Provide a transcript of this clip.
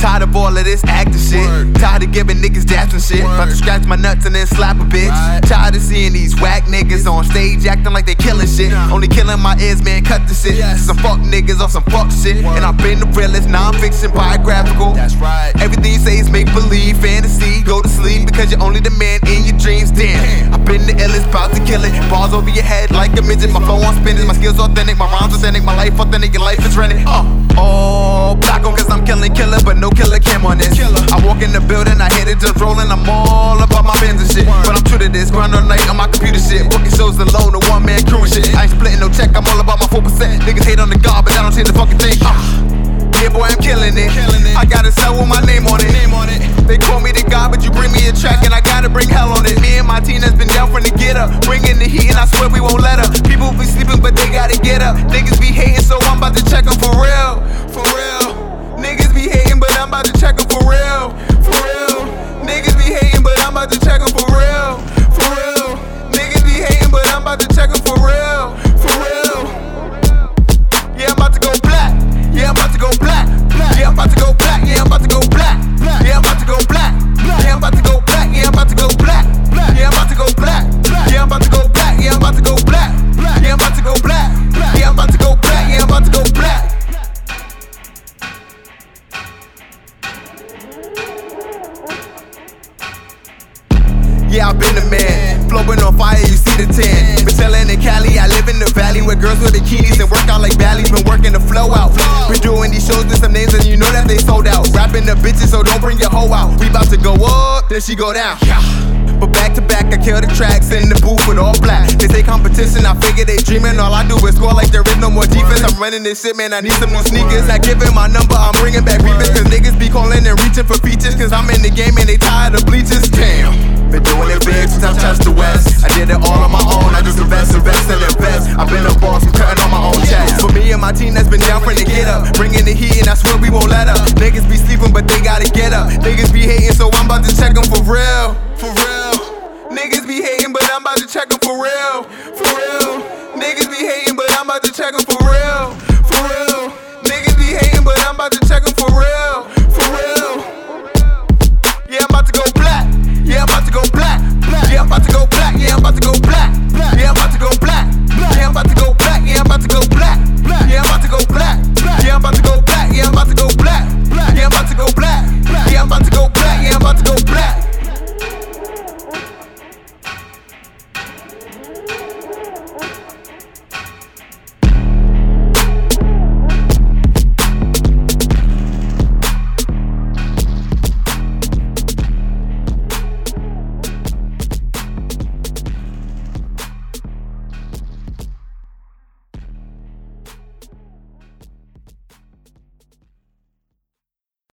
Tired of all of this acting shit. Tired of giving niggas daps and shit. About to scratch my nuts and then slap a bitch. Tired of seeing these whack niggas on stage acting like they killing shit. Only killing my ears, man, cut the shit. Some fuck niggas on some fuck shit. And I've been the realest, non-fiction, biographical. That's right. Everything you say is make believe, fantasy. Go to sleep because you're only the man in your dreams. Been the illest, about to kill it. Balls over your head like a midget. My flow on spinning, my skills authentic, my rhymes authentic, my life authentic, your life is rented. Uh, oh, black on cause I'm killing killer, but no killer cam on this. I walk in the building, I hit it just rolling. I'm all about my bins and shit. But I'm true to this, grind all night on my computer shit. Booking shows alone, the one man crew and shit. I ain't splitting no check, I'm all about my 4%. Niggas hate on the God, but I don't see the fucking thing. Uh, yeah, boy, I'm killing it. I got a cell with my name on it. They call me the God, but you bring me a track get up. Niggas be hating, so I'm about to check them for real. For real. Niggas be hating, but I'm about to check them Yeah, I've been the man. Flowing on fire, you see the tan. Been chillin' in Cali, I live in the valley where girls with bikinis and work out like valleys. Been working the flow out. Been doing these shows with some names and you know that they sold out. Rapping the bitches, so don't bring your hoe out. We about to go up, then she go down. But back to back, I kill the tracks in the booth with all black. They say competition, I figure they dreaming. All I do is score like there is no more defense. I'm running this shit, man. I need some new sneakers. I give him my number, I'm bringing from the get up. Bringing the heat, and I swear we won't let up. Niggas be sleeping, but they gotta get up. Niggas be hating, so I'm about to check them for real. For real. Niggas be hating, but I'm about to check them for real.